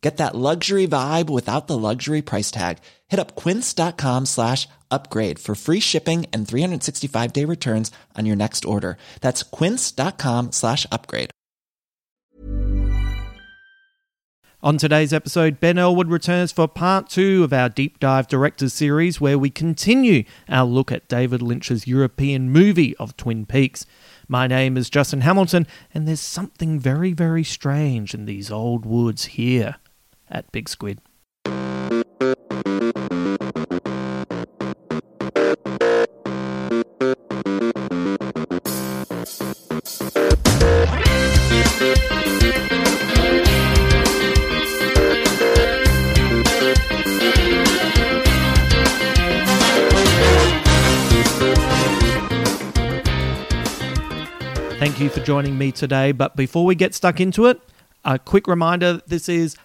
Get that luxury vibe without the luxury price tag. Hit up quince.com slash upgrade for free shipping and 365 day returns on your next order. That's quince.com slash upgrade. On today's episode, Ben Elwood returns for part two of our deep dive directors series, where we continue our look at David Lynch's European movie of Twin Peaks. My name is Justin Hamilton, and there's something very, very strange in these old woods here at Big Squid. Thank you for joining me today. But before we get stuck into it, a quick reminder this is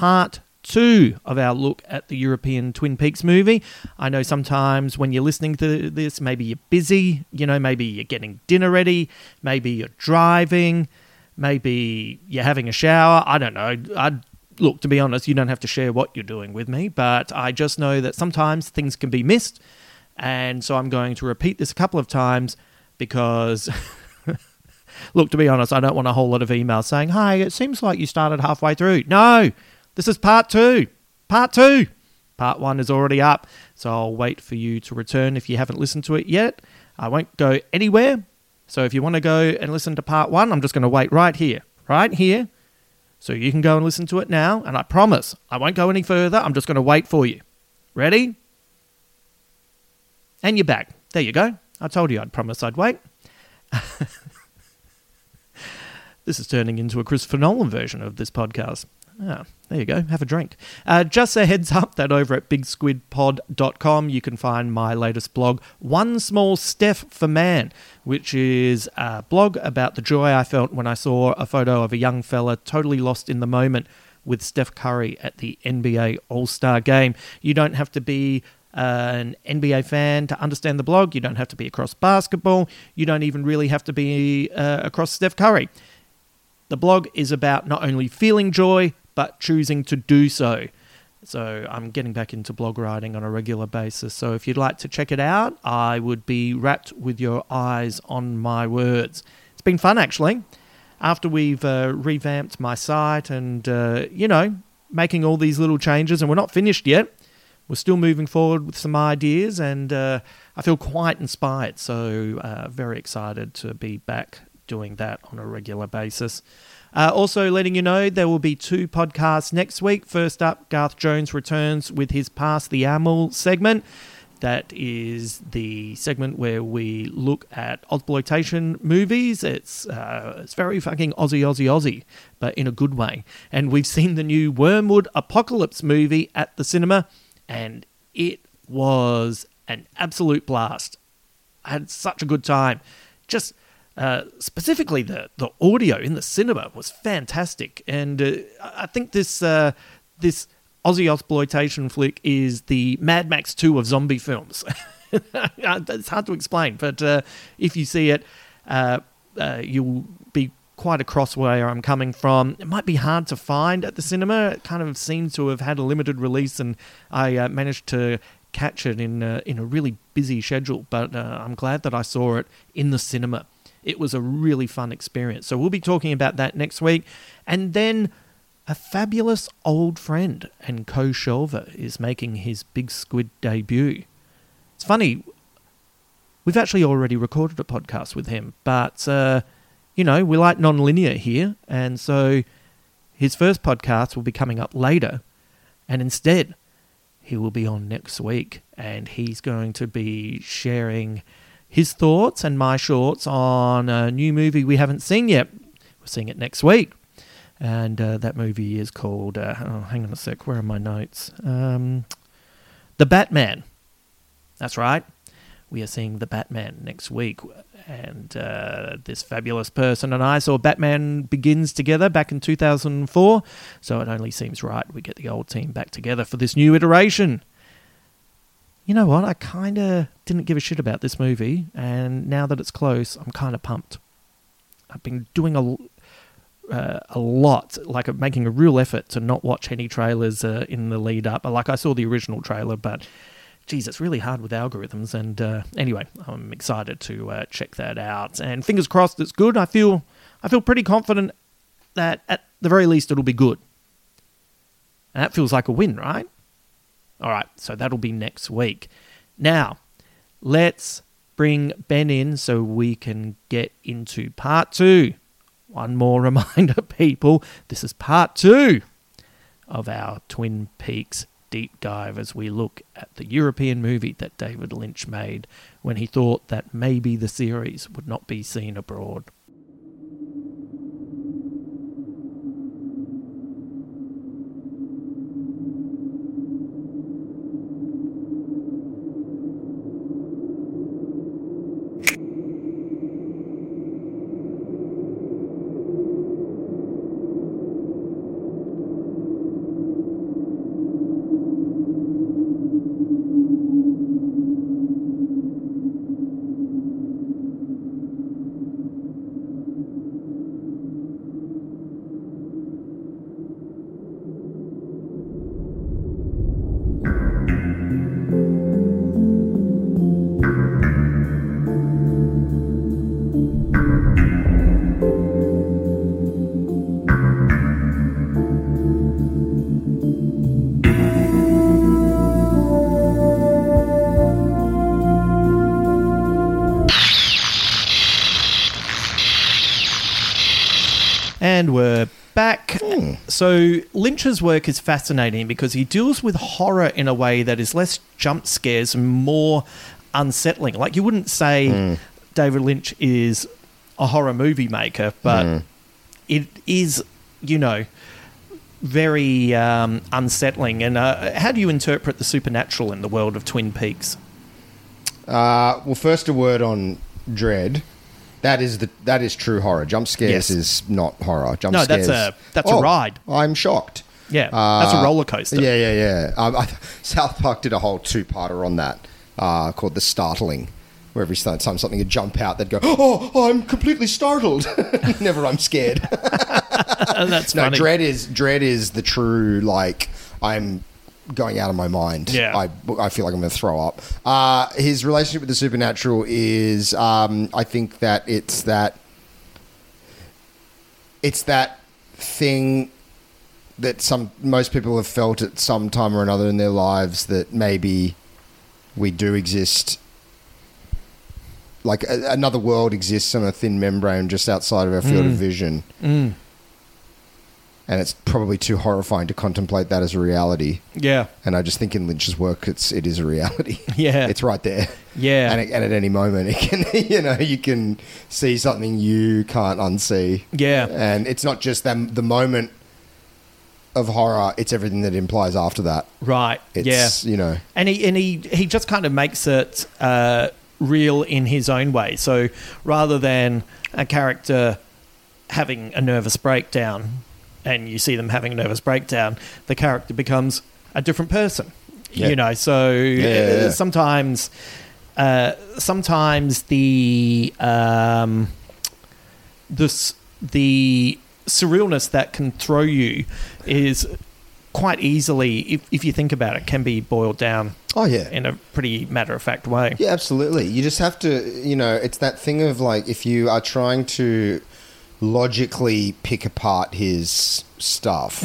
part two of our look at the European Twin Peaks movie. I know sometimes when you're listening to this, maybe you're busy, you know, maybe you're getting dinner ready, maybe you're driving, maybe you're having a shower. I don't know. I look, to be honest, you don't have to share what you're doing with me, but I just know that sometimes things can be missed. And so I'm going to repeat this a couple of times because look, to be honest, I don't want a whole lot of emails saying, "Hi, it seems like you started halfway through." No, this is part two. Part two. Part one is already up, so I'll wait for you to return if you haven't listened to it yet. I won't go anywhere. So if you want to go and listen to part one, I'm just going to wait right here, right here. So you can go and listen to it now, and I promise I won't go any further. I'm just going to wait for you. Ready? And you're back. There you go. I told you I'd promise I'd wait. This is turning into a Christopher Nolan version of this podcast. Ah, there you go. Have a drink. Uh, just a heads up that over at bigsquidpod.com you can find my latest blog, One Small Step for Man, which is a blog about the joy I felt when I saw a photo of a young fella totally lost in the moment with Steph Curry at the NBA All Star game. You don't have to be uh, an NBA fan to understand the blog. You don't have to be across basketball. You don't even really have to be uh, across Steph Curry. The blog is about not only feeling joy, but choosing to do so. So I'm getting back into blog writing on a regular basis. So if you'd like to check it out, I would be wrapped with your eyes on my words. It's been fun actually. After we've uh, revamped my site and, uh, you know, making all these little changes, and we're not finished yet. We're still moving forward with some ideas, and uh, I feel quite inspired. So, uh, very excited to be back doing that on a regular basis. Uh, also, letting you know there will be two podcasts next week. First up, Garth Jones returns with his Pass the Amel segment. That is the segment where we look at exploitation movies. It's uh, it's very fucking Aussie, Aussie, Aussie, but in a good way. And we've seen the new Wyrmwood Apocalypse movie at the cinema, and it was an absolute blast. I had such a good time. Just uh, specifically, the the audio in the cinema was fantastic, and uh, I think this uh, this Aussie exploitation flick is the Mad Max Two of zombie films. it's hard to explain, but uh, if you see it, uh, you'll be quite across where I'm coming from. It might be hard to find at the cinema. It kind of seems to have had a limited release, and I managed to catch it in in a really busy schedule. But I'm glad that I saw it in the cinema. It was a really fun experience. So we'll be talking about that next week, and then a fabulous old friend and co Shelver is making his Big Squid debut. It's funny, we've actually already recorded a podcast with him, but, uh, you know, we like non-linear here, and so his first podcast will be coming up later, and instead, he will be on next week, and he's going to be sharing his thoughts and my shorts on a new movie we haven't seen yet. We're seeing it next week and uh, that movie is called. Uh, oh, hang on a sec. Where are my notes? Um, the Batman. That's right. We are seeing the Batman next week, and uh, this fabulous person and I saw Batman Begins together back in 2004. So it only seems right we get the old team back together for this new iteration. You know what? I kind of didn't give a shit about this movie, and now that it's close, I'm kind of pumped. I've been doing a uh, a lot, like making a real effort to not watch any trailers uh, in the lead up. Like I saw the original trailer, but geez, it's really hard with algorithms. And uh, anyway, I'm excited to uh, check that out. And fingers crossed, it's good. I feel I feel pretty confident that at the very least it'll be good. And that feels like a win, right? All right, so that'll be next week. Now, let's bring Ben in so we can get into part two one more reminder, people this is part two of our Twin Peaks deep dive as we look at the European movie that David Lynch made when he thought that maybe the series would not be seen abroad. And we're back. So Lynch's work is fascinating because he deals with horror in a way that is less jump scares and more unsettling. Like you wouldn't say David Lynch is a horror movie maker, but it is, you know, very um, unsettling. And uh, how do you interpret the supernatural in the world of Twin Peaks? Uh, well, first a word on Dread. That is the that is true horror. Jump scares Yes. is not horror. Jump No, that's scares. a- that's a Oh, ride. I'm shocked. Yeah, that's a roller coaster. Yeah, yeah, yeah. Um, I, South Park did a whole two-parter on that uh, called "The Startling," where every time something would jump out, they'd go, "Oh, I'm completely startled." Never, I'm scared. that's no, funny. dread is dread is the true like I'm going out of my mind. Yeah. I, I feel like I'm going to throw up. Uh, his relationship with the supernatural is, um, I think that it's that it's that thing that some most people have felt at some time or another in their lives that maybe we do exist like a, another world exists on a thin membrane just outside of our field of vision Mm. And it's probably too horrifying to contemplate that as a reality Yeah, and I just think in Lynch's work it's it is a reality Yeah. it's right there yeah, and, it, and at any moment it can you know you can see something you can't unsee yeah. and it's not just them the moment of horror it's everything that implies after that Right. yeah. it's you know and he and he he just kind of makes it uh, real in his own way. So rather than a character having a nervous breakdown, and you see them having a nervous breakdown, the character becomes a different person. Yeah. You know, so yeah, sometimes, uh, sometimes the um, the the surrealness that can throw you is quite easily, if, if you think about it, can be boiled down Oh yeah. in a pretty matter of fact way. Yeah, absolutely. You just have to, you know, it's that thing of like if you are trying to logically pick apart his stuff,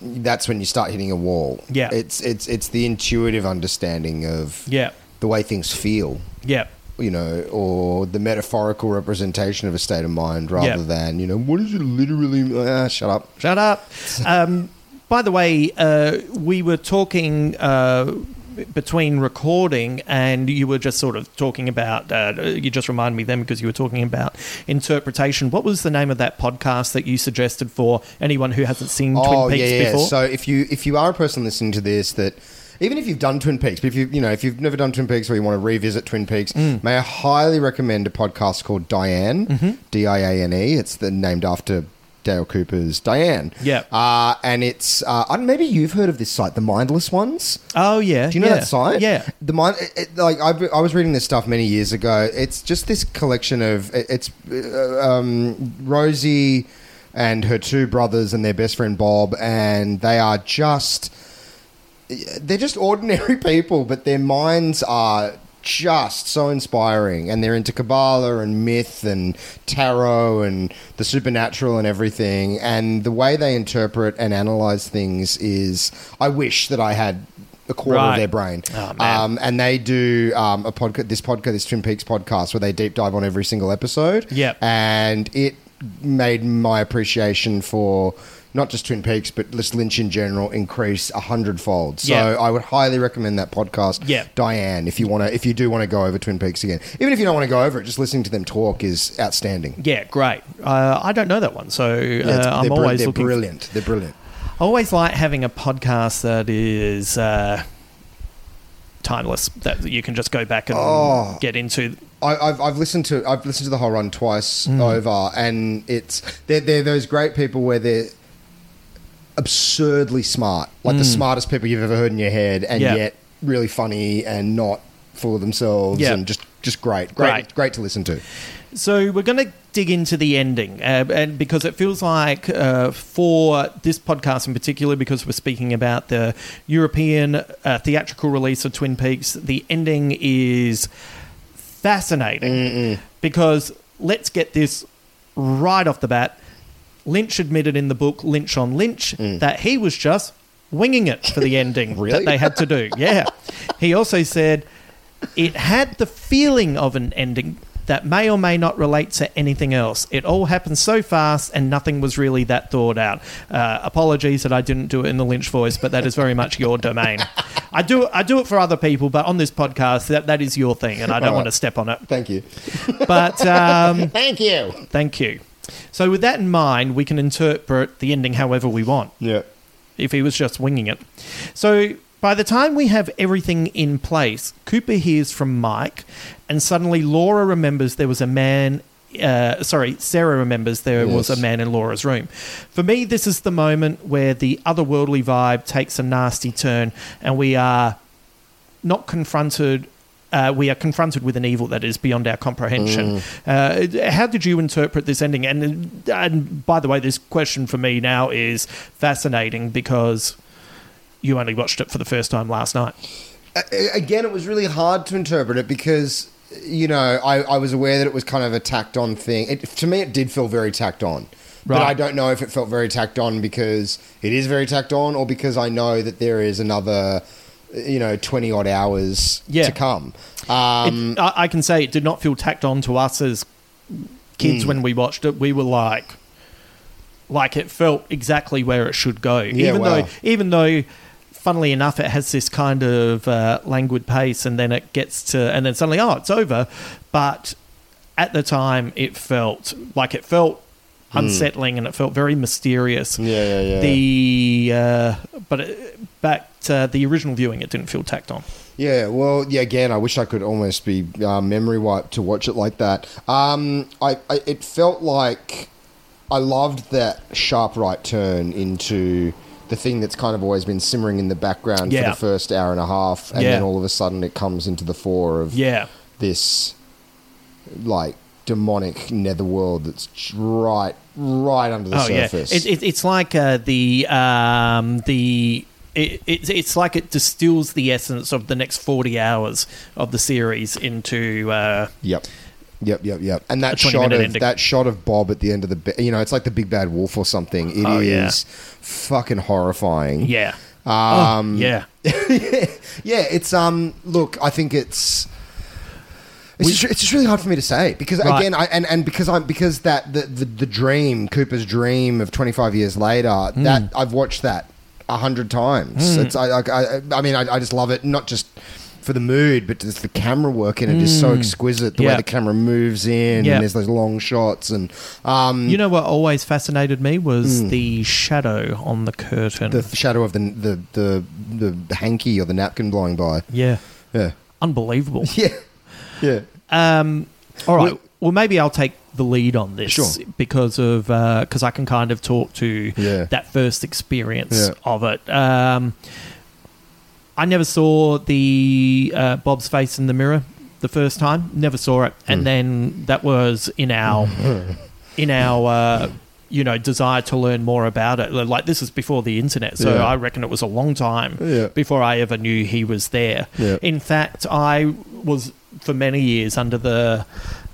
that's when you start hitting a wall. Yeah. It's it's it's the intuitive understanding of Yeah, the way things feel, yeah, you know, or the metaphorical representation of a state of mind rather Yeah. than, you know, what is it literally ah, shut up. Shut up. Um, by the way, uh, we were talking uh, between recording, and you were just sort of talking about. Uh, you just reminded me then because you were talking about interpretation. What was the name of that podcast that you suggested for anyone who hasn't seen Twin Peaks before? Oh, So if you if you are a person listening to this that even if you've done Twin Peaks, but if you you know if you've never done Twin Peaks or you want to revisit Twin Peaks, Mm. may I highly recommend a podcast called Diane, Mm-hmm. D I A N E. It's the named after Dale Cooper's Diane. Yeah. uh, and it's uh, I don't- maybe you've heard of this site, the Mindless Ones. oh yeah, Do you know yeah. that site? Yeah. The mind, it, it- like I, I was reading this stuff many years ago. It's just this collection of it- it's uh, um, Rosie and her two brothers and their best friend Bob, and they are just they're just ordinary people, but their minds are just so inspiring and they're into Kabbalah and myth and tarot and the supernatural and everything and the way they interpret and analyze things is I wish that I had a quarter Right. of their brain. Oh, um, and they do um, a podcast this podcast this Twin Peaks podcast where they deep dive on every single episode. Yep. And it made my appreciation for not just Twin Peaks, but just Lynch in general increase a hundredfold. So Yeah. I would highly recommend that podcast. Yeah. Diane, if you want to, if you do want to go over Twin Peaks again, even if you don't want to go over it, just listening to them talk is outstanding. Yeah, great. Uh, I don't know that one, so uh, Yeah, it's- I'm they're, br- always they're looking. brilliant. They're brilliant. I always like having a podcast that is uh, timeless, that you can just go back and Oh. get into. I, I've, I've listened to I've listened to the whole run twice Mm. over, and it's they're, they're those great people where they're absurdly smart, like the smartest people you've ever heard in your head, and Mm. Yeah. yet really funny and not full of themselves, Yeah. and just just great, great, Right. great to listen to. So we're going to dig into the ending, uh, and because it feels like uh, for this podcast in particular, because we're speaking about the European uh, theatrical release of Twin Peaks, the ending is fascinating because let's get this right off the bat. Lynch admitted in the book Lynch on Lynch that he was just winging it for the ending Really? that they had to do. Yeah. He also said it had the feeling of an ending that may or may not relate to anything else. It all happened so fast and nothing was really that thought out. Uh, apologies that I didn't do it in the Lynch voice, but that is very much your domain. I do I do it for other people, but on this podcast, that, that is your thing, and I don't All want to step on it. Thank you. But um, Thank you. thank you. So with that in mind, we can interpret the ending however we want Yeah. if he was just winging it. So by the time we have everything in place, Cooper hears from Mike, and suddenly Laura remembers there was a man. Uh, sorry, Sarah remembers there was a man in Laura's room. For me, this is the moment where the otherworldly vibe takes a nasty turn, and we are not confronted. Uh, we are confronted with an evil that is beyond our comprehension. Uh, how did you interpret this ending? And, and by the way, this question for me now is fascinating because you only watched it for the first time last night. Again, it was really hard to interpret it because you know I, I was aware that it was kind of a tacked on thing. It, to me, it did feel very tacked on, but I don't know if it felt very tacked on because it is very tacked on, or because I know that there is another, you know, twenty odd hours Yeah. to come. Um, It- I, I can say it did not feel tacked on to us as kids when we watched it. We were like, like it felt exactly where it should go. Yeah, even wow. though, even though, funnily enough, it has this kind of uh, languid pace, and then it gets to, and then suddenly, oh, it's over. But at the time, it felt like it felt unsettling, and it felt very mysterious. Hmm. Yeah, yeah, yeah. The uh, but it, back to the original viewing, it didn't feel tacked on. Yeah, well, yeah. Again, I wish I could almost be uh, memory wiped to watch it like that. Um, I, I, it felt like I loved that sharp right turn into the thing that's kind of always been simmering in the background for the first hour and a half, and Yeah. then all of a sudden it comes into the fore of Yeah. this like demonic netherworld that's right, right under the oh surface. yeah, it, it, it's like uh, the um, the. It, it's it's like it distills the essence of the next 40 hours of the series into uh, Yep. Yep, yep, yep. And that shot of ending. that shot of Bob at the end of the, you know, it's like the big bad wolf or something. It is Oh, yeah. fucking horrifying. yeah Um, oh, yeah yeah, it's um. Look, I think it's. It's, just, it's just really hard for me to say because Right. again, I, and and because I'm because that the, the the dream Cooper's dream of 25 years later Hmm. that I've watched that a hundred times. It's I, I I mean I, I just love it not just for the mood but just the camera work in it is so exquisite the way Hmm. The camera moves in Yeah. and there's those long shots and um you know what always fascinated me was the shadow on the curtain the shadow of the the the the hanky or the napkin blowing by yeah yeah unbelievable yeah yeah Um, all right. Well- Well, maybe I'll take the lead on this Sure. because of because I can kind of talk to Yeah. that first experience Yeah. of it. Um, I never saw the uh, Bob's face in the mirror the first time. Never saw it, and then that was in our in our. Uh, you know, desire to learn more about it. Like this is before the internet, so Yeah. I reckon it was a long time before I ever knew he was there. In fact, I was for many years under the.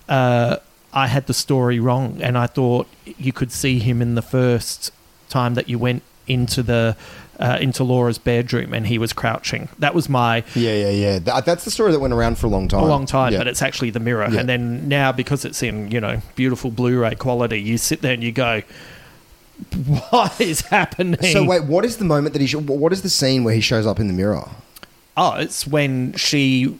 Uh, I had the story wrong, and I thought you could see him in the first time that you went into the uh, into Laura's bedroom, and he was crouching. That was my Yeah, yeah, yeah. That, that's the story that went around for a long time. a long time, Yeah. but it's actually the mirror. Yeah. And then now, because it's in you know beautiful Blu-ray quality, you sit there and you go, "What is happening?" So wait, what is the moment that he? Sh- what is the scene where he shows up in the mirror? oh, it's when she,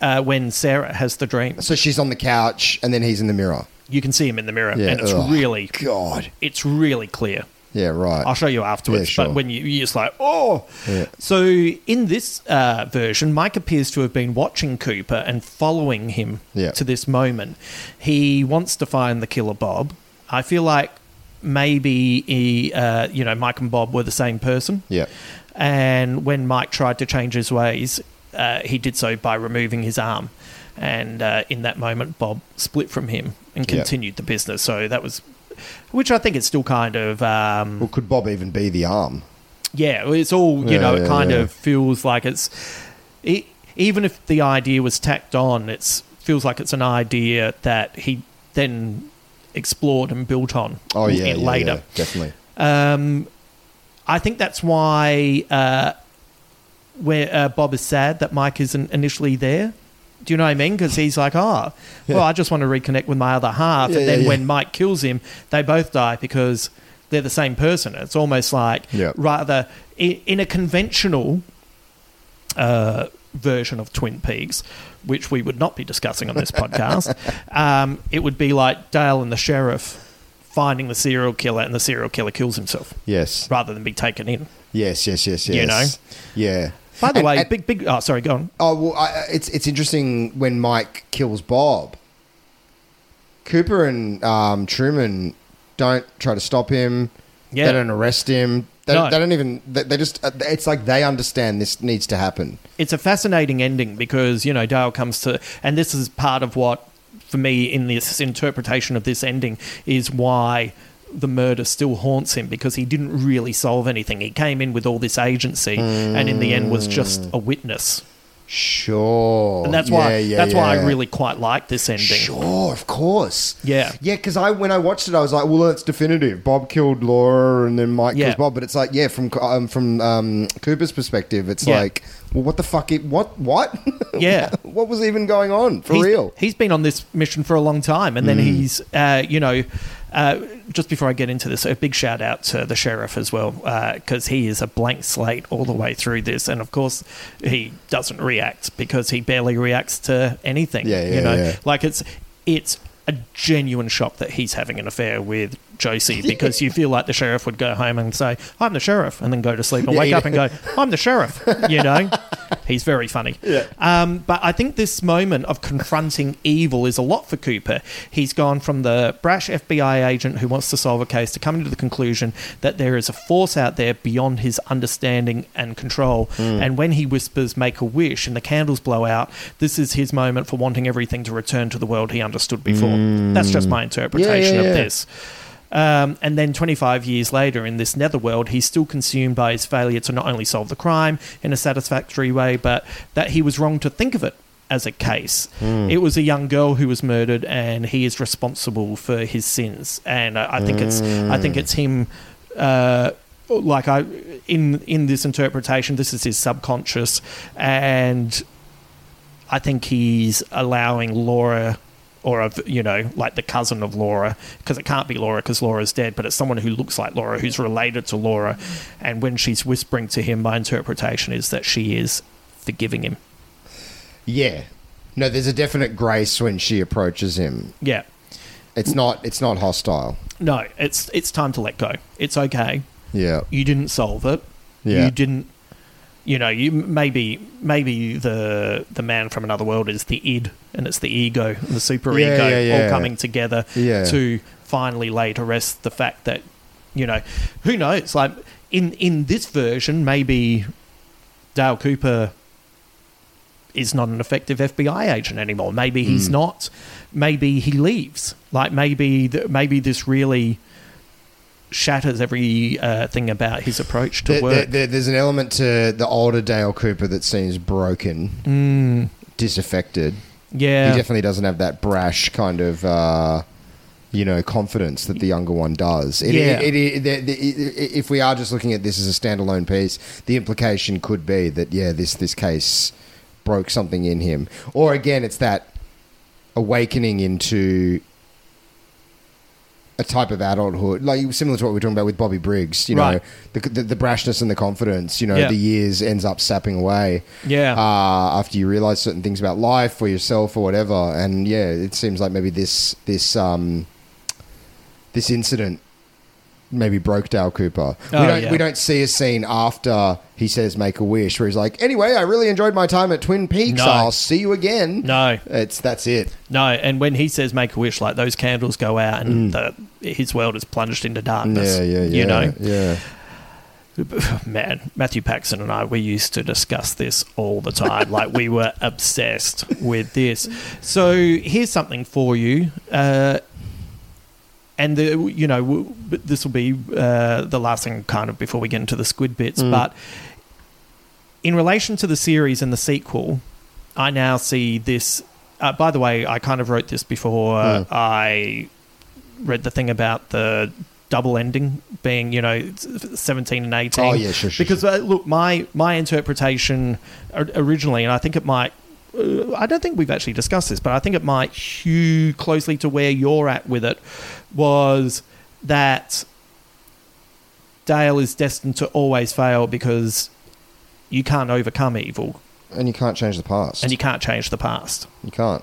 uh, when Sarah has the dream. So she's on the couch, and then he's in the mirror. You can see him in the mirror, Yeah. and it's Ugh, really, God. it's really clear. Yeah, right. I'll show you afterwards. Yeah, sure. But when you, you're just like, oh. Yeah. So in this uh, version, Mike appears to have been watching Cooper and following him Yeah. to this moment. He wants to find the killer Bob. I feel like maybe he, uh, you know, Mike and Bob were the same person. Yeah. And when Mike tried to change his ways, uh, he did so by removing his arm. And uh, in that moment, Bob split from him and continued the business. So that was, which I think is still kind of. Um, Well, could Bob even be the arm? yeah, it's all you Yeah, know. It yeah, kind yeah. of feels like it's e even if the idea was tacked on, it's feels like it's an idea that he then explored and built on. Oh yeah, in- yeah, later. yeah, definitely. Um, I think that's why uh, where uh, Bob is sad that Mike isn't initially there. Do you know what I mean? Because he's like, oh, well, I just want to reconnect with my other half. Yeah, and then yeah, yeah. when Mike kills him, they both die because they're the same person. It's almost like Yeah. rather in, in a conventional uh, version of Twin Peaks, which we would not be discussing on this podcast, um, it would be like Dale and the sheriff finding the serial killer, and the serial killer kills himself Yes, rather than be taken in. yes, yes, yes, yes. You know? yeah. By the And- way, and- big, big. Oh, sorry, go on. Oh well, I, it's it's interesting when Mike kills Bob. Cooper and um, Truman don't try to stop him. Yeah. They don't arrest him. They, No. they don't even. They, they just. uh, It's like they understand this needs to happen. It's a fascinating ending because you know Dale comes to, and this is part of what, for me, in this interpretation of this ending, is why the murder still haunts him because he didn't really solve anything. He came in with all this agency, and in the end was just a witness. Sure. And that's Yeah, why yeah, that's why I really quite like this ending. Sure, of course. Yeah. Yeah, because I when I watched it, I was like, well, it's definitive. Bob killed Laura, and then Mike Yeah. kills Bob. But it's like, yeah, from um, from um, Cooper's perspective, it's Yeah. like, well, what the fuck? It, what? What? Yeah. what was even going on for he's, real? He's been on this mission for a long time, and then he's, uh, you know, uh, just before I get into this, a big shout out to the sheriff as well, because he is a blank slate all the way through this, and of course he doesn't react because he barely reacts to anything. Yeah, yeah, you know, yeah. like it's it's a genuine shock that he's having an affair with Josie because you feel like the sheriff would go home and say, "I'm the sheriff," and then go to sleep and Yeah, wake you up and go, "I'm the sheriff," you know. He's very funny. Yeah. Um, but I think this moment of confronting evil is a lot for Cooper. He's gone from the brash FBI agent who wants to solve a case to coming to the conclusion that there is a force out there beyond his understanding and control. Hmm. And when he whispers, make a wish, and the candles blow out, this is his moment for wanting everything to return to the world he understood before. That's just my interpretation Hmm. yeah, of this. Um, and then 25 years later, in this netherworld, he's still consumed by his failure to not only solve the crime in a satisfactory way, but that he was wrong to think of it as a case. It was a young girl who was murdered, and he is responsible for his sins. And I, I think it's I think it's him. Uh, like I in in this interpretation, this is his subconscious, and I think he's allowing Laura, or of you know, like the cousin of Laura, because it can't be Laura because Laura's dead, but it's someone who looks like Laura, who's related to Laura. And when she's whispering to him, my interpretation is that she is forgiving him. Yeah. No, there's a definite grace when she approaches him. Yeah. It's not. It's not hostile. No, it's it's time to let go. It's okay. Yeah. You didn't solve it. Yeah. You didn't. You know, you maybe maybe the the man from another world is the id, and it's the ego and the super Yeah, ego yeah, yeah. all coming together to finally lay to rest the fact that you know who knows like in in this version maybe Dale Cooper is not an effective FBI agent anymore. Maybe he's hmm. not. Maybe he leaves. Like maybe th- maybe this really shatters every uh, thing about his approach to There- work. there- there- there's an element to the older Dale Cooper that seems broken, disaffected. yeah, He definitely doesn't have that brash kind of, uh, you know, confidence that the younger one does. It, Yeah. it, it, the- the- i- if we are just looking at this as a standalone piece, the implication could be that yeah, this this case broke something in him, or again, it's that awakening into a type of adulthood, like similar to what we were talking about with Bobby Briggs. You know, Right. the, the, the brashness and the confidence. You know, Yeah. the years ends up sapping away yeah, uh, after you realize certain things about life or yourself or whatever. And yeah, it seems like maybe this this um, this incident maybe broke Dale Cooper. Oh, we don't yeah. we don't see a scene after he says make a wish where he's like, anyway, I really enjoyed my time at Twin Peaks. No. I'll see you again. no, It's that's it. no. And when he says "make a wish," like those candles go out, and the, his world is plunged into darkness. Mm. Yeah, yeah, yeah. You know, yeah. man, Matthew Paxton and I, we used to discuss this all the time. like we were obsessed with this. So here's something for you. Uh, and the, you know this will be uh, the last thing kind of before we get into the squid bits but in relation to the series and the sequel i now see this uh, by the way i kind of wrote this before i read the thing about the double ending being you know 17 and 18 Oh, yeah, sure, sure, because uh, look my my interpretation originally and i think it might Uh, I don't think we've actually discussed this, but I think it might hew closely to where you're at with it. Was that Dale is destined to always fail because you can't overcome evil And you can't change the past. and you can't change the past. you can't.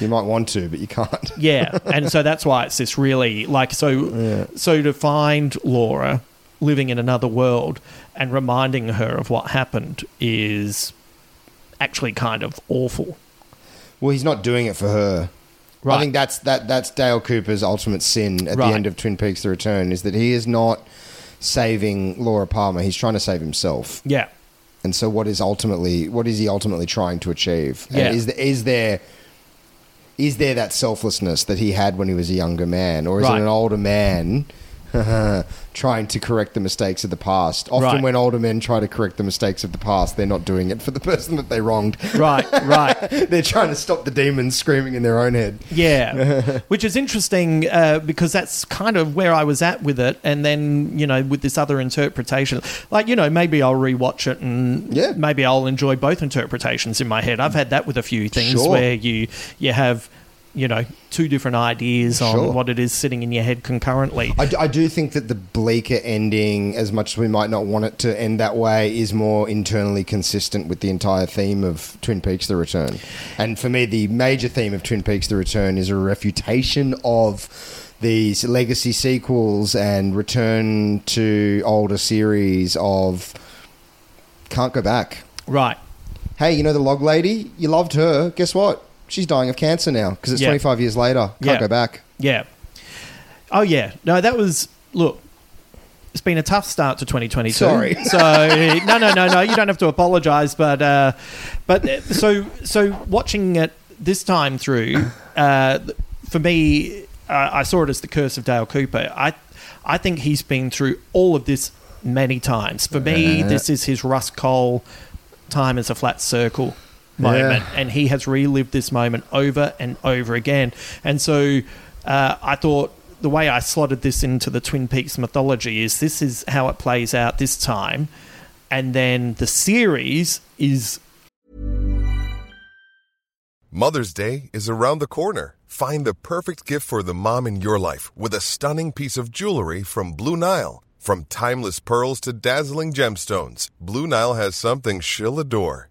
You might want to, but you can't. Yeah, and so that's why it's this really like so. So to find Laura living in another world and reminding her of what happened is actually kind of awful. Well, he's not doing it for her. I think that's that that's Dale Cooper's ultimate sin at Right. the end of Twin Peaks: The Return is that he is not saving Laura Palmer. He's trying to save himself. Yeah, And so, what is ultimately what is he ultimately trying to achieve? And Yeah. is there, is there is there that selflessness that he had when he was a younger man, or is Right. it an older man trying to correct the mistakes of the past? Often, Right. when older men try to correct the mistakes of the past, they're not doing it for the person that they wronged. right, right. they're trying to stop the demons screaming in their own head. Yeah, which is interesting uh, because that's kind of where I was at with it, and then you know with this other interpretation, like you know maybe I'll rewatch it and Yeah. maybe I'll enjoy both interpretations in my head. I've had that with a few things Sure. where you you have you know two different ideas on Sure. what it is sitting in your head concurrently. I, d- I do think that the bleaker ending, as much as we might not want it to end that way, is more internally consistent with the entire theme of Twin Peaks: The Return. And for me, the major theme of Twin Peaks: The Return is a refutation of these legacy sequels and return to older series of can't go back. Right. hey, you know the log lady? You loved her. Guess what? She's dying of cancer now because it's Yeah. 25 years later. Can't Yeah. go back. Yeah. Oh yeah. No, that was look. It's been a tough start to 2022. Sorry. So no, no, no, no. You don't have to apologise, but uh, but uh, so so watching it this time through, uh, for me, uh, I saw it as the curse of Dale Cooper. I I think he's been through all of this many times. For me, this is his Rust Cohle time as a flat circle moment, and he has relived this moment over and over again. And so uh, I thought the way I slotted this into the Twin Peaks mythology is this is how it plays out this time, and then the series is Mother's Day is around the corner. Find the perfect gift for the mom in your life with a stunning piece of jewelry from Blue Nile. From timeless pearls to dazzling gemstones, Blue Nile has something she'll adore.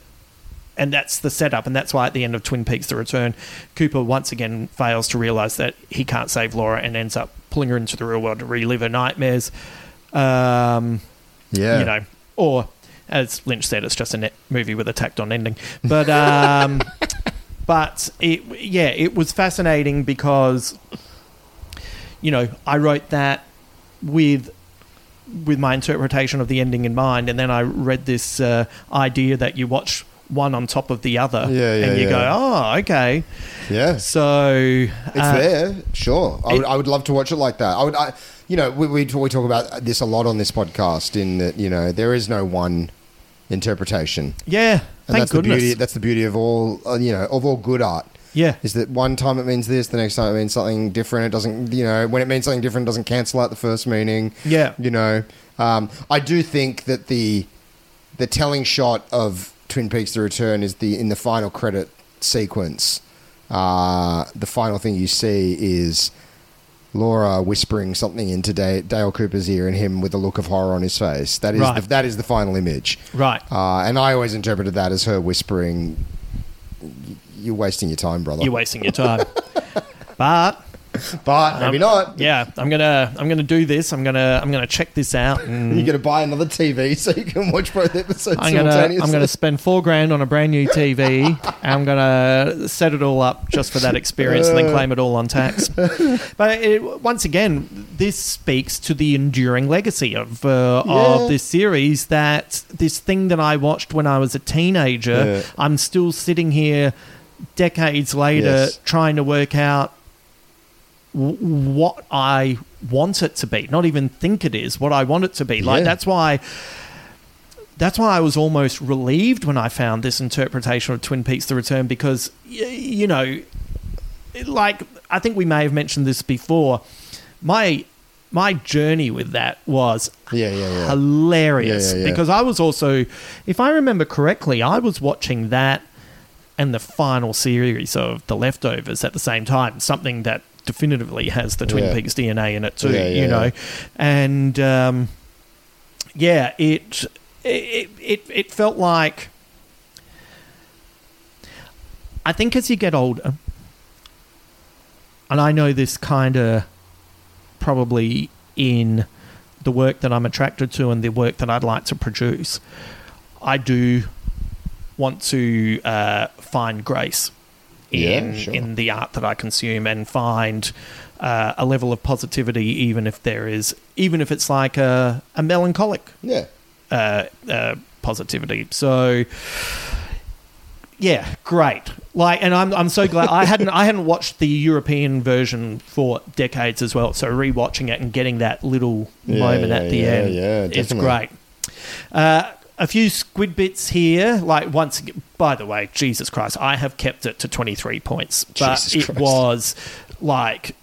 and that's the setup, and that's why at the end of Twin Peaks: The Return, Cooper once again fails to realize that he can't save Laura and ends up pulling her into the real world to relive her nightmares. Um, Yeah. you know, or as Lynch said, it's just a net movie with a tacked on ending. But um, but it yeah, it was fascinating because you know I wrote that with with my interpretation of the ending in mind, and then I read this uh, idea that you watch one on top of the other, Yeah, yeah, and you yeah. go, oh, okay. Yeah. So It's uh, there, sure. I would, I would love to watch it like that. I would, I, you know, we, we we talk about this a lot on this podcast. In that, you know, there is no one interpretation, Yeah, and thank that's goodness. the beauty. That's the beauty of all, uh, you know, of all good art. yeah, Is that one time it means this, the next time it means something different. It doesn't, you know, when it means something different, it doesn't cancel out the first meaning. Yeah. you know. Um, I do think that the the telling shot of Twin Peaks: The Return is the in the final credit sequence. Uh, the final thing you see is Laura whispering something into Da- Dale Cooper's ear, and him with a look of horror on his face. That is Right. the, that is the final image. right. Uh, and I always interpreted that as her whispering, "You're wasting your time, brother." You're wasting your time. but but maybe not. yeah, I'm gonna I'm gonna do this. I'm gonna I'm gonna check this out and You're to buy another TV so you can watch both episodes I'm gonna simultaneously. I'm gonna spend four grand on a brand new TV. and I'm gonna set it all up just for that experience and then claim it all on tax. But it, once again, this speaks to the enduring legacy of uh, Yeah. of this series. That this thing that I watched when I was a teenager, Yeah. I'm still sitting here decades later Yes. trying to work out what I want it to be, not even think it is what I want it to be. Like Yeah. that's why that's why I was almost relieved when I found this interpretation of Twin Peaks: The Return because y- you know, like I think we may have mentioned this before. My my journey with that was Yeah, yeah, yeah. hilarious because I was also, if I remember correctly, I was watching that and the final series of The Leftovers at the same time. Something that definitively has the Twin Yeah. Peaks DNA in it too. Yeah, yeah, you know, and um, yeah, it it it it felt like. I think as you get older, and I know this kind of probably in the work that I'm attracted to and the work that I'd like to produce, I do want to uh, find grace in Yeah, sure. in the art that I consume and find uh, a level of positivity, even if there is, even if it's like a, a melancholic yeah. uh, uh, positivity. So, yeah, great. Like, and I'm I'm so glad I hadn't I hadn't watched the European version for decades as well. So rewatching it and getting that little Yeah, moment yeah, at the yeah, end, yeah, it's great. Uh, a few squid bits here. Like once, ag- by the way, Jesus Christ, I have kept it to 23 points, but Jesus it Christ. was like.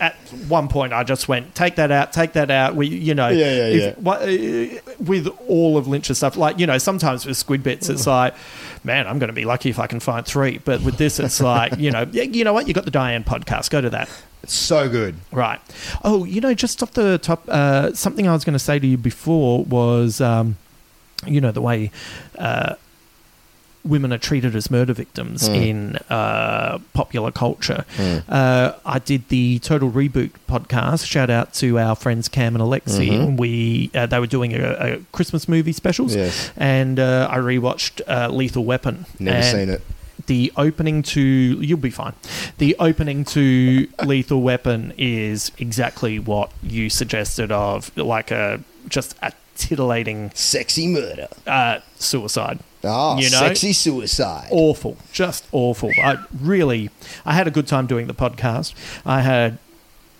At one point, I just went, "Take that out, take that out." We, you know, Yeah, yeah, if- yeah. what, uh, with all of Lynch's stuff, like you know, sometimes with Squid Bits, it's like, man, I'm going to be lucky if I can find three. But with this, it's like, you know, yeah, you know what? You got the Diane podcast. Go to that. It's so good. Right. Oh, you know, just off the top, uh, something I was going to say to you before was, um, you know, the way uh, women are treated as murder victims in uh, popular culture. Uh, I did the Total Reboot podcast. Shout out to our friends Cam and Alexi. We uh, they were doing a, a Christmas movie specials, Yes. and uh, I rewatched uh, Lethal Weapon. Never seen it. the opening to you'll be fine. The opening to Lethal Weapon is exactly what you suggested of like a just a titillating Sexy murder. uh, suicide. Oh, You know? sexy suicide. Awful, just awful. I really, I had a good time doing the podcast. I had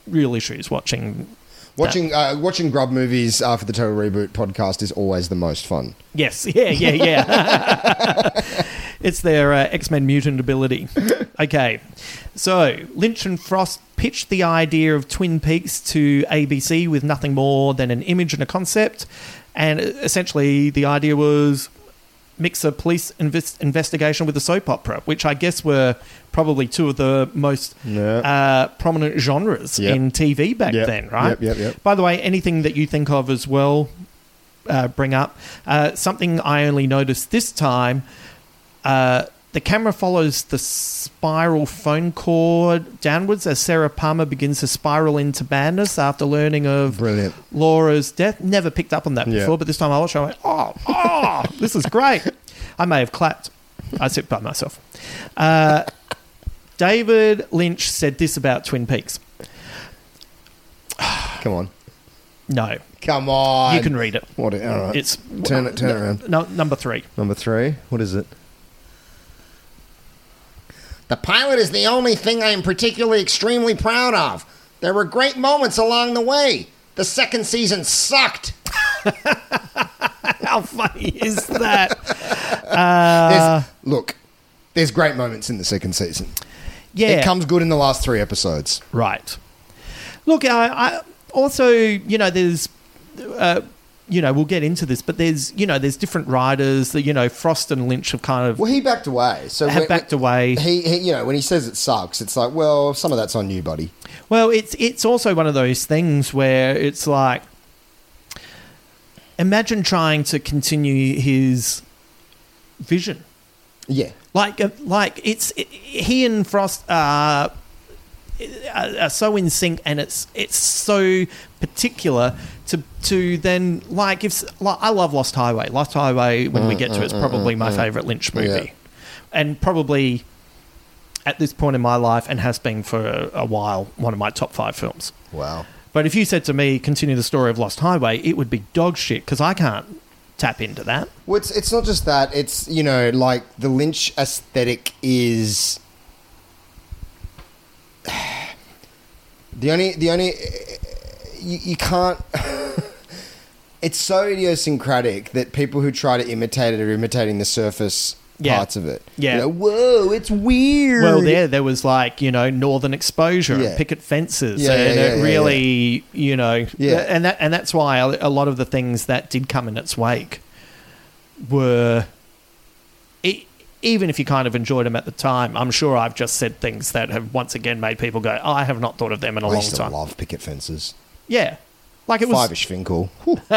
real issues watching. Watching uh, watching grub movies after the Total Reboot podcast is always the most fun. Yes, yeah, yeah, yeah. it's their uh, X Men mutant ability. Okay, so Lynch and Frost pitched the idea of Twin Peaks to ABC with nothing more than an image and a concept, and essentially the idea was mix a police inves- investigation with a soap opera, which I guess were probably two of the most Yeah. uh, prominent genres Yep. in TV back Yep, then, right? yep, yep, yep. By the way, anything that you think of as well, uh, bring up. Uh, something I only noticed this time. Uh, the camera follows the spiral phone cord downwards as Sarah Palmer begins to spiral into madness after learning of Brilliant. Laura's death. Never picked up on that Yeah. before, but this time I watched it, I went, oh, oh, this is great. I may have clapped. I sit by myself. Uh, David Lynch said this about Twin Peaks. Come on. No, Come on. you can read it. What? All right. It's Turn it- turn it around. No, number three. Number three. What is it? The pilot is the only thing I am particularly extremely proud of. There were great moments along the way. The second season sucked. How funny is that? There's, look, there's great moments in the second season. Yeah, It comes good in the last three episodes. right. Look, I, I also, you know, there's, uh, you know, we'll get into this, but there's, you know, there's different writers. That you know, Frost and Lynch have kind of Well, he backed away. So have when- backed away. He, he, you know, when he says it sucks, it's like, well, some of that's on you, buddy. Well, it's it's also one of those things where it's like, imagine trying to continue his vision. Yeah. Like, uh, like it's it, he and Frost are, are, so in sync, and it's it's so particular to to then like if like I love Lost Highway. Lost Highway, when we mm, get to mm, it, is mm, probably my favorite Lynch movie, Yeah. and probably at this point in my life, and has been for a, a while, one of my top five films. Wow. But if you said to me, continue the story of Lost Highway, it would be dog shit because I can't tap into that. Well, it's, it's not just that. It's, you know, like the Lynch aesthetic is. The only. The only. You, you can't. it's so idiosyncratic that people who try to imitate it are imitating the surface Yeah. parts of it. Yeah. You know, Whoa, it's weird. Well, there, there was like you know northern exposure, Yeah. and picket fences, Yeah, yeah, and yeah, it yeah, really, you know, Yeah. and that and that's why a lot of the things that did come in its wake were, e- even if you kind of enjoyed them at the time, I'm sure I've just said things that have once again made people go, oh, I have not thought of them in a I long used to time. love picket fences. Yeah, like it was Five-ish Finkel. Whew.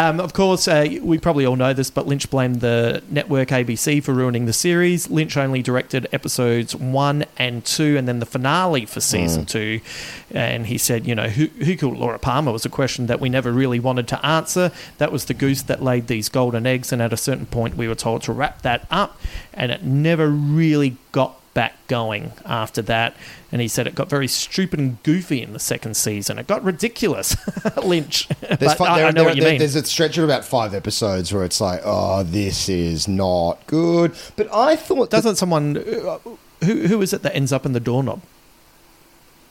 Um, of course, uh, we probably all know this, but Lynch blamed the network ABC for ruining the series. Lynch only directed episodes one and two, and then the finale for season two. And he said, you know, who, who killed Laura Palmer was a question that we never really wanted to answer. That was the goose that laid these golden eggs, and at a certain point, we were told to wrap that up, and it never really got back going after that. And he said it got very stupid and goofy in the second season. It got ridiculous, Lynch. There's, but fi- I, there- I know there- what you there- mean. There's a stretch of about five episodes where it's like, oh, this is not good. But I thought, Doesn't someone uh, who who is it that ends up in the doorknob?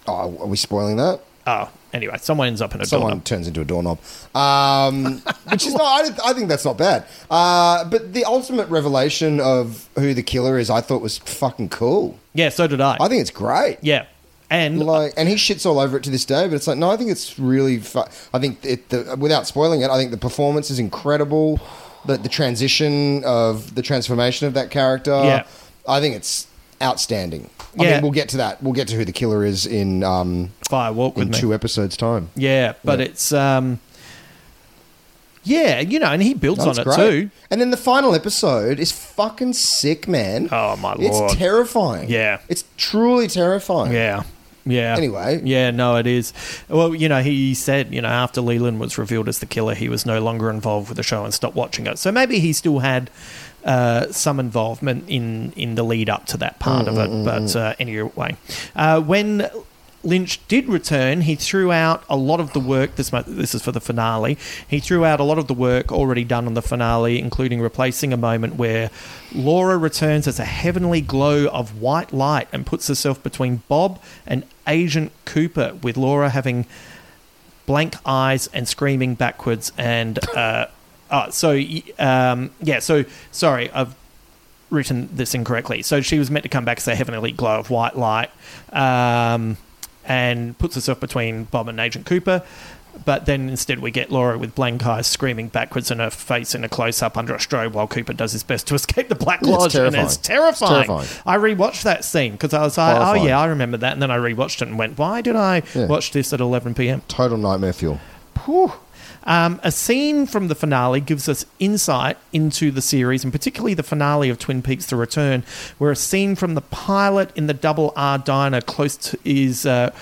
oh, are we spoiling that? Oh, anyway, someone ends up in a Someone doorknob. turns into a doorknob, um, which is not. I, I think that's not bad. Uh, but the ultimate revelation of who the killer is, I thought was fucking cool. Yeah, so did I. I think it's great. yeah, and Like, and he shits all over it to this day. But it's like, no, I think it's really. Fu- I think it. The, without spoiling it, I think the performance is incredible. The the transition of the transformation of that character. Yeah. I think it's outstanding. I Yeah. mean, we'll get to that. We'll get to who the killer is in um, Fire Walk with in me. two episodes' time. Yeah, but Yeah. it's um, yeah, you know, and he builds That's on it great. too. And then the final episode is fucking sick, man. Oh, my lord, It's terrifying. Yeah. It's truly terrifying. Yeah. Yeah. Anyway. Yeah, no, it is. Well, you know, he said, you know, after Leland was revealed as the killer, he was no longer involved with the show and stopped watching it. So maybe he still had uh, some involvement in, in the lead up to that part of it. But uh, anyway, uh, when Lynch did return, he threw out a lot of the work. This this is for the finale. He threw out a lot of the work already done on the finale, including replacing a moment where Laura returns as a heavenly glow of white light and puts herself between Bob and Agent Cooper, with Laura having blank eyes and screaming backwards. And uh, uh, so um, yeah, so sorry, I've written this incorrectly. So she was meant to come back as a heavenly glow of white light, um, and puts herself between Bob and Agent Cooper. But then instead we get Laura with blank eyes screaming backwards and her face in a close up under a strobe while Cooper does his best to escape the Black Yeah, it's Lodge. and it's terrifying. terrifying. It's terrifying. I rewatched that scene because I was like, oh yeah, I remember that. And then I rewatched it and went, why did I Yeah. watch this at 11 p.m.? Total nightmare fuel. Whew. Um, a scene from the finale gives us insight into the series, and particularly the finale of Twin Peaks: The Return, where a scene from the pilot in the Double R Diner close to, is uh,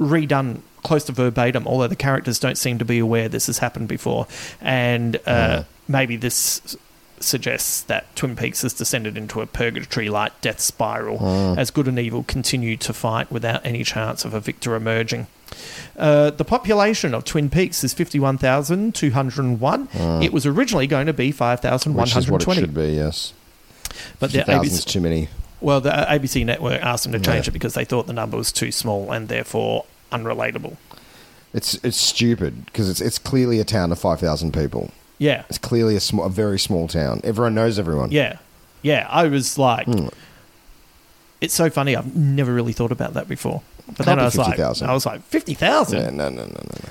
redone close to verbatim. Although the characters don't seem to be aware this has happened before, and uh, maybe this suggests that Twin Peaks has descended into a purgatory-like death spiral as good and evil continue to fight without any chance of a victor emerging. Uh, the population of Twin Peaks is 51,201. It was originally going to be 5,120. Which is what it 5,120. should be, yes. But the 50,000 is ABC, too many. well, the ABC network asked them to change Yeah. it because they thought the number was too small and therefore unrelatable. It's it's stupid because it's it's clearly a town of five thousand people. Yeah. It's clearly a, sm- a very small town. Everyone knows everyone. Yeah. Yeah. I was like, Hmm. it's so funny. I've never really thought about that before. But Can't then be I was like, 50,000. I was like, 50,000? Yeah, no, no, no, no, no.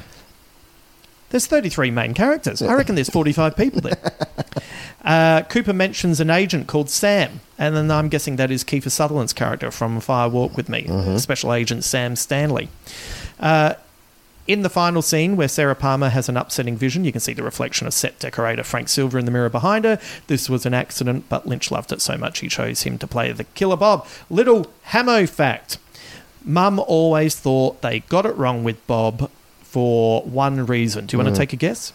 There's 33 main characters. I reckon there's 45 people there. Uh, Cooper mentions an agent called Sam, and then I'm guessing that is Kiefer Sutherland's character from Fire Walk with Me, Special Agent Sam Stanley. Uh, in the final scene where Sarah Palmer has an upsetting vision, you can see the reflection of set decorator Frank Silva in the mirror behind her. This was an accident, but Lynch loved it so much he chose him to play the killer Bob. Little Hamo fact. Mum always thought they got it wrong with Bob for one reason. Do you want to mm. take a guess?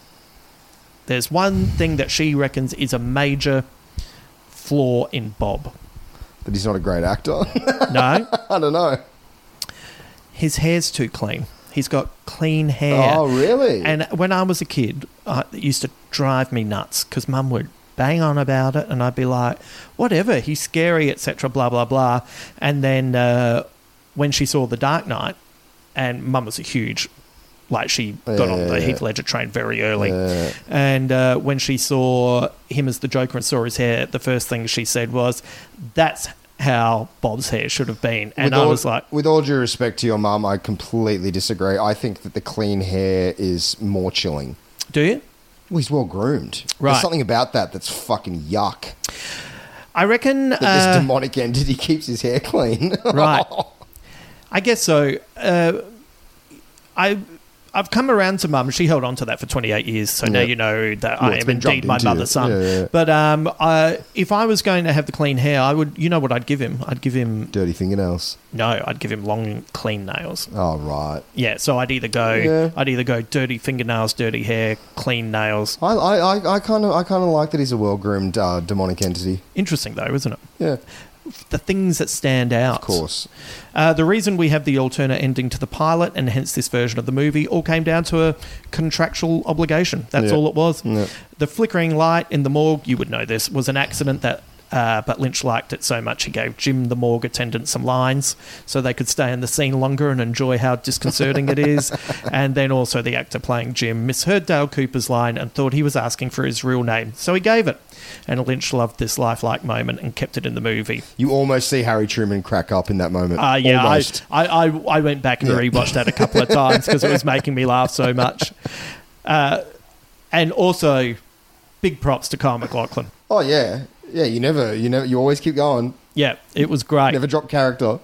There's one thing that she reckons is a major flaw in Bob. That he's not a great actor. No, I don't know. his hair's too clean. He's got clean hair. Oh, really? And when I was a kid, uh, it used to drive me nuts because Mum would bang on about it, and I'd be like, "Whatever, he's scary, etc." Blah blah blah. And then uh, when she saw The Dark Knight, and Mum was a huge, like she got on the Yeah. Heath Ledger train very early, Yeah. and uh, when she saw him as the Joker and saw his hair, the first thing she said was, "That's." How Bob's hair should have been, and with I all, was like, with all due respect to your mum, I completely disagree. I think that the clean hair is more chilling. "Do you?" Well, he's well groomed. Right. There's something about that that's fucking yuck. I reckon That uh, this demonic entity keeps his hair clean. right. I guess so. Uh, I I've come around to mum. She held on to that for 28 years, so now you know that Well, I am indeed my mother's son. Yeah, yeah. But um, I, if I was going to have the clean hair, I would. You know what I'd give him? I'd give him Dirty fingernails. no. I'd give him long, clean nails. Oh, right. Yeah. So I'd either go. I'd either go dirty fingernails, dirty hair, clean nails. I, I, I, I kind of, I kind of like that he's a well groomed uh, demonic entity. Interesting though, isn't it? Yeah. The things that stand out. Of course. Uh, the reason we have the alternate ending to the pilot and hence this version of the movie all came down to a contractual obligation. That's Yeah. all it was. Yeah. The flickering light in the morgue, you would know this, was an accident that. Uh, but Lynch liked it so much he gave Jim, the morgue attendant, some lines so they could stay in the scene longer and enjoy how disconcerting it is. And then also the actor playing Jim misheard Dale Cooper's line and thought he was asking for his real name, so he gave it. And Lynch loved this lifelike moment and kept it in the movie. You almost see Harry Truman crack up in that moment. Uh, yeah, I, I, I, I went back and rewatched that a couple of times because it was making me laugh so much. Uh, and also, big props to Kyle MacLachlan. Oh yeah, yeah. You never, you never, you always keep going. Yeah, it was great. Never drop character.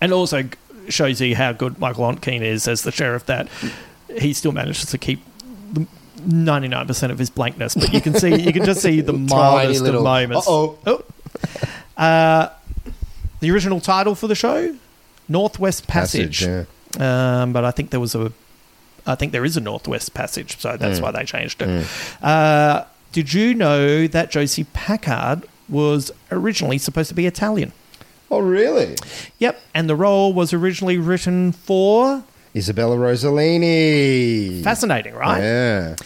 and also shows you how good Michael Ontkean is as the sheriff that he still manages to keep the 99% of his blankness but you can see you can just see the mildest of little- moments Uh-oh. Oh. Uh, the original title for the show northwest passage, yeah. um, but i think there was a i think there is a northwest passage so Mm. that's why they changed it uh, did you know that josie packard was originally supposed to be italian Oh really? Yep, and the role was originally written for. Isabella Rossellini. Fascinating, right? Yeah.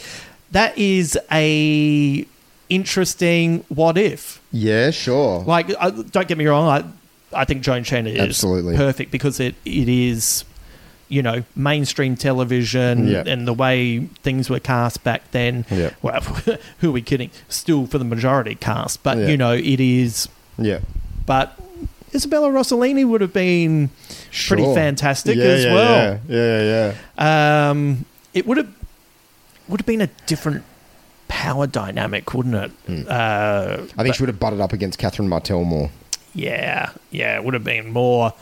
That is a interesting what if. Yeah, sure. Like, uh, don't get me wrong, I, I think Joan Chen is Absolutely. perfect because it, it is, you know, mainstream television Yeah. and the way things were cast back then. Yeah. Well, who are we kidding? Still for the majority cast, but Yeah. you know, it is. yeah. But Isabella Rossellini would have been pretty fantastic Yeah, as yeah, well. Yeah, yeah, yeah. Um, it would have would have been a different power dynamic, wouldn't it? Hmm. Uh, I think she would have butted up against Catherine Martell more. yeah, yeah, it would have been more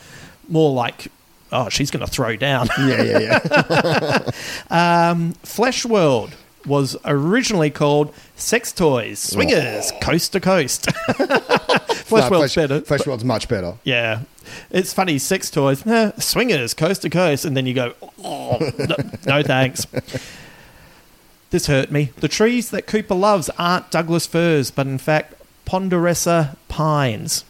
more like, oh, she's going to throw down. Yeah, yeah, yeah. um, Flesh World was originally called Sex Toys Swingers Coast to Coast. Flesh No, World's better. Flesh World's much better. Yeah. It's funny, sex toys, eh, swingers, coast to coast, and then you go, oh, no, no thanks. This hurt me. The trees that Cooper loves aren't Douglas firs, but in fact, Ponderosa pines.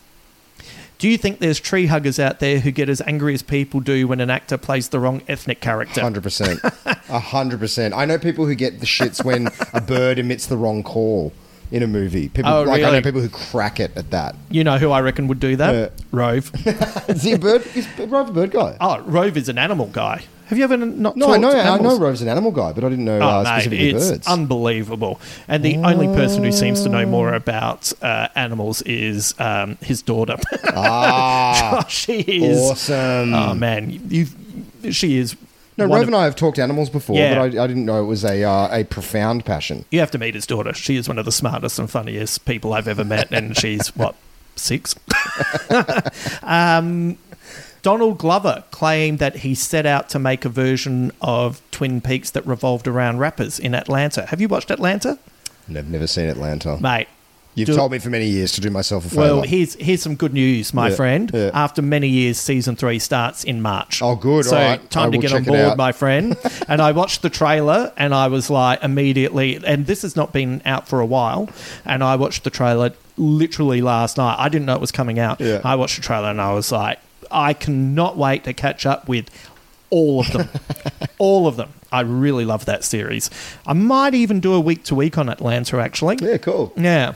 Do you think there's tree huggers out there who get as angry as people do when an actor plays the wrong ethnic character? Hundred percent. A hundred percent. I know people who get the shits when a bird emits the wrong call in a movie. People Oh, like I know people who crack it at that. You know who I reckon would do that? Yeah. Rove. Is he a bird? Is Rove a bird guy? Oh, Rove is an animal guy. Have you ever not no, I know. I know? Rove's an animal guy, but I didn't know Oh, uh, mate, specifically it's birds. unbelievable. And the only person who seems to know more about uh, animals is um, his daughter. ah, she is awesome. Oh man, you, she is. no, Rove and I have talked animals before, Yeah. but I, I didn't know it was a uh, a profound passion. You have to meet his daughter. She is one of the smartest and funniest people I've ever met, and she's what six. um, Donald Glover claimed that he set out to make a version of Twin Peaks that revolved around rappers in Atlanta. Have you watched Atlanta, I've never seen Atlanta. mate? You've do- told me for many years to do myself a favour. Well, here's here's some good news, my Yeah, friend. yeah. After many years, season three starts in March. Oh, good, So all right. time I to get on board, my friend. and I watched the trailer, and I was like immediately. And this has not been out for a while. And I watched the trailer literally last night. I didn't know it was coming out. Yeah. I watched the trailer, and I was like, I cannot wait to catch up with all of them. all of them. I really love that series. I might even do a week to week on Atlanta, actually. yeah, cool. Yeah.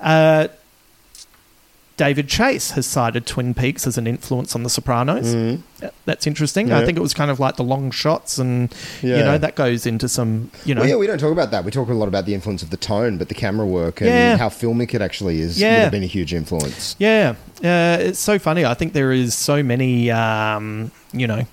Uh, David Chase has cited Twin Peaks as an influence on The Sopranos. Uh, That's interesting. I Mm-hmm. Think it was kind of like the long shots, and you know that goes into some, you know, Well, yeah, we don't talk about that. We talk a lot about the influence of the tone, but the camera work and Yeah. how filmic it actually is Yeah. would have been a huge influence. Yeah, uh, it's so funny. I think there is so many, um, you know,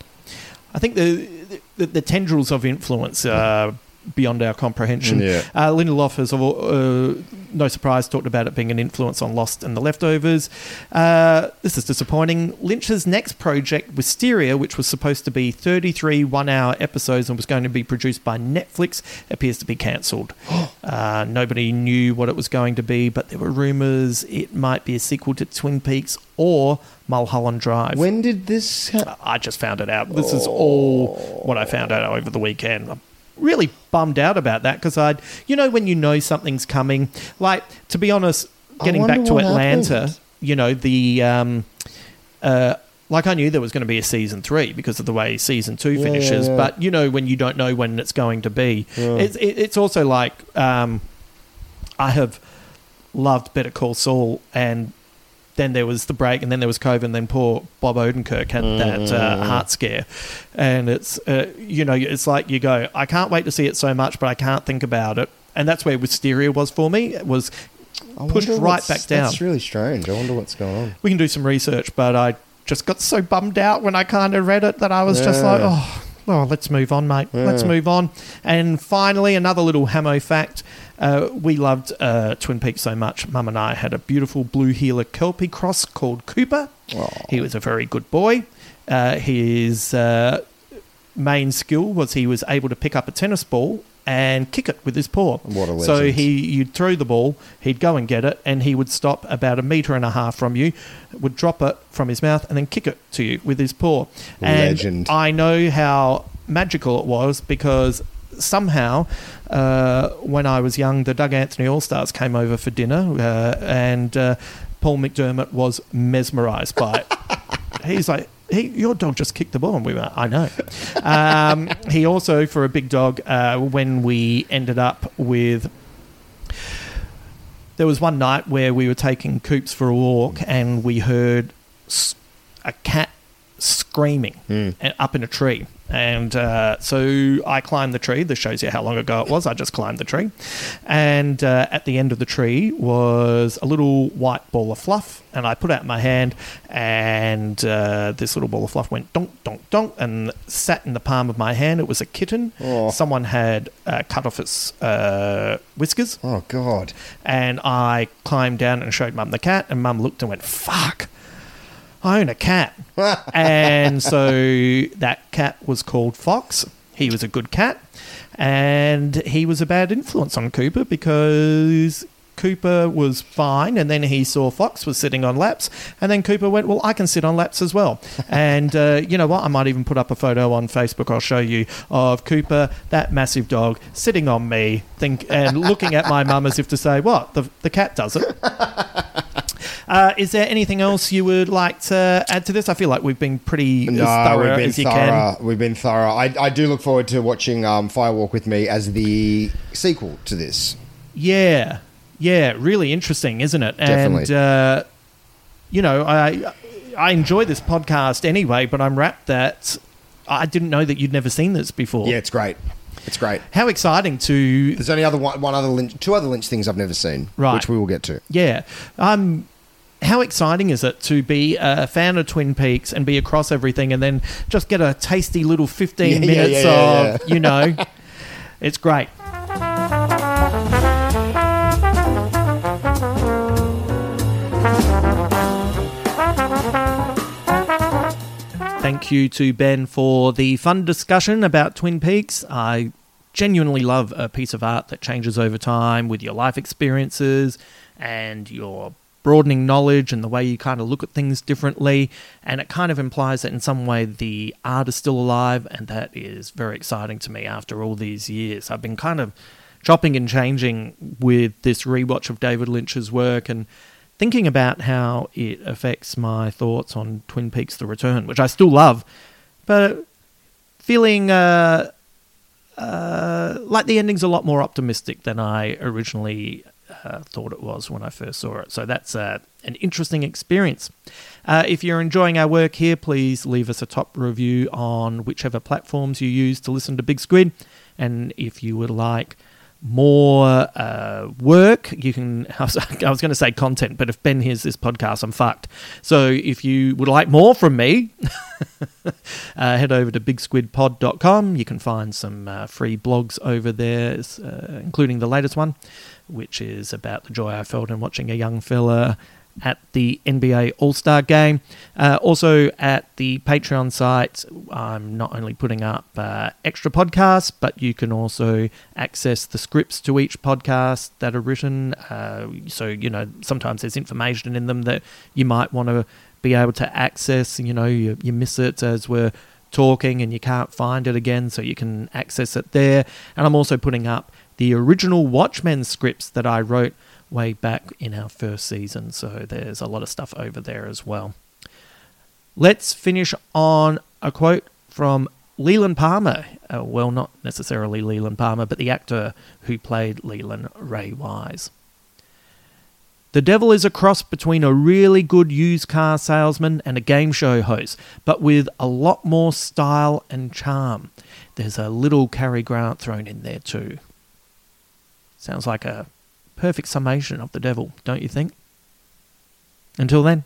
I think the the, the tendrils of influence are beyond our comprehension. Yeah. Uh, Lindelof has, uh, no surprise, talked about it being an influence on Lost and The Leftovers. Uh, this is disappointing. Lynch's next project, Wisteria, which was supposed to be 33 one-hour episodes and was going to be produced by Netflix, appears to be cancelled. uh, nobody knew what it was going to be, but there were rumours it might be a sequel to Twin Peaks or Mulholland Drive. When did this? Ha- I just found it out. This is all what I found out over the weekend. I'm really bummed out about that because I'd, you know, when you know something's coming, like to be honest, getting back to Atlanta, happened. you know the um, uh, like I knew there was going to be a season three because of the way season two Yeah, finishes. yeah, yeah. But you know when you don't know when it's going to be, it's it, it's also like um, I have loved Better Call Saul and. Then there was the break, and then there was COVID, and then poor Bob Odenkirk had that uh, heart scare, and it's uh, you know it's like you go, I can't wait to see it so much, but I can't think about it, and that's where Wisteria was for me. It was I pushed right back down. That's really strange. I wonder what's going on. we can do some research, but I just got so bummed out when I kind of read it that I was just like, oh, oh, let's move on, mate. Let's move on. And finally, another little Hamo fact. Uh, we loved uh, Twin Peaks so much. Mum and I had a beautiful blue heeler Kelpie cross called Cooper. He was a very good boy. Uh, his uh, main skill was he was able to pick up a tennis ball and kick it with his paw. What a So he, you'd throw the ball, he'd go and get it, and he would stop about a meter and a half from you, would drop it from his mouth, and then kick it to you with his paw. And Legend. I know how magical it was because somehow, uh, when I was young, the Doug Anthony All Stars came over for dinner, uh, and uh, Paul McDermott was mesmerised by it. He's like, he, your dog just kicked the ball. And we were, I know. Um, he also, for a big dog, uh, when we ended up with. There was one night where we were taking Coops for a walk and we heard a cat screaming and up in a tree. And uh, so I climbed the tree. This shows you how long ago it was. I just climbed the tree. And uh, at the end of the tree was a little white ball of fluff. And I put out my hand, and uh, this little ball of fluff went donk, donk, donk, and sat in the palm of my hand. It was a kitten. Oh. Someone had uh, cut off its uh, whiskers. Oh God. And I climbed down and showed mum the cat, and mum looked and went, fuck. I own a cat. and so that cat was called Fox. He was a good cat. And he was a bad influence on Cooper because Cooper was fine. And then he saw Fox was sitting on laps. And then Cooper went, Well, I can sit on laps as well. and uh, you know what? I might even put up a photo on Facebook. I'll show you of Cooper, that massive dog, sitting on me think, and looking at my mum as if to say, What? The, the cat does it. Uh, is there anything else you would like to add to this? I feel like we've been pretty No, thorough we've been as you thorough. can. We've been thorough. I, I do look forward to watching um, Firewalk with Me as the sequel to this. Yeah, yeah, really interesting, isn't it? Definitely. And uh, you know, I I enjoy this podcast anyway, but I'm wrapped that I didn't know that you'd never seen this before. Yeah, it's great. It's great. How exciting to There's only other one, one other Lynch, two other Lynch things I've never seen, Right. which we will get to. Yeah. Um, how exciting is it to be a fan of Twin Peaks and be across everything and then just get a tasty little 15 Yeah, yeah, minutes yeah, yeah, of, you know, it's great. Thank you to Ben for the fun discussion about Twin Peaks. I genuinely love a piece of art that changes over time with your life experiences and your broadening knowledge and the way you kind of look at things differently. And it kind of implies that in some way the art is still alive, and that is very exciting to me after all these years. I've been kind of chopping and changing with this rewatch of David Lynch's work and thinking about how it affects my thoughts on Twin Peaks The Return, which I still love, but feeling uh, uh, like the ending's a lot more optimistic than I originally uh, thought it was when I first saw it. So that's uh, an interesting experience. Uh, if you're enjoying our work here, please leave us a top review on whichever platforms you use to listen to Big Squid. And if you would like more uh, work, you can. I was, I was going to say content, but if Ben hears this podcast, I'm fucked. So if you would like more from me, uh, head over to bigsquidpod.com. You can find some uh, free blogs over there, uh, including the latest one, which is about the joy I felt in watching a young fella at the NBA All Star game. Uh, also, at the Patreon site, I'm not only putting up uh, extra podcasts, but you can also access the scripts to each podcast that are written. Uh, so, you know, sometimes there's information in them that you might want to be able to access. You know, you, you miss it as we're talking and you can't find it again, so you can access it there. And I'm also putting up the original Watchmen scripts that I wrote way back in our first season, so there's a lot of stuff over there as well. Let's finish on a quote from Leland Palmer. Uh, well, not necessarily Leland Palmer, but the actor who played Leland Ray Wise. The devil is a cross between a really good used car salesman and a game show host, but with a lot more style and charm. There's a little Cary Grant thrown in there too. Sounds like a perfect summation of the devil, don't you think? Until then.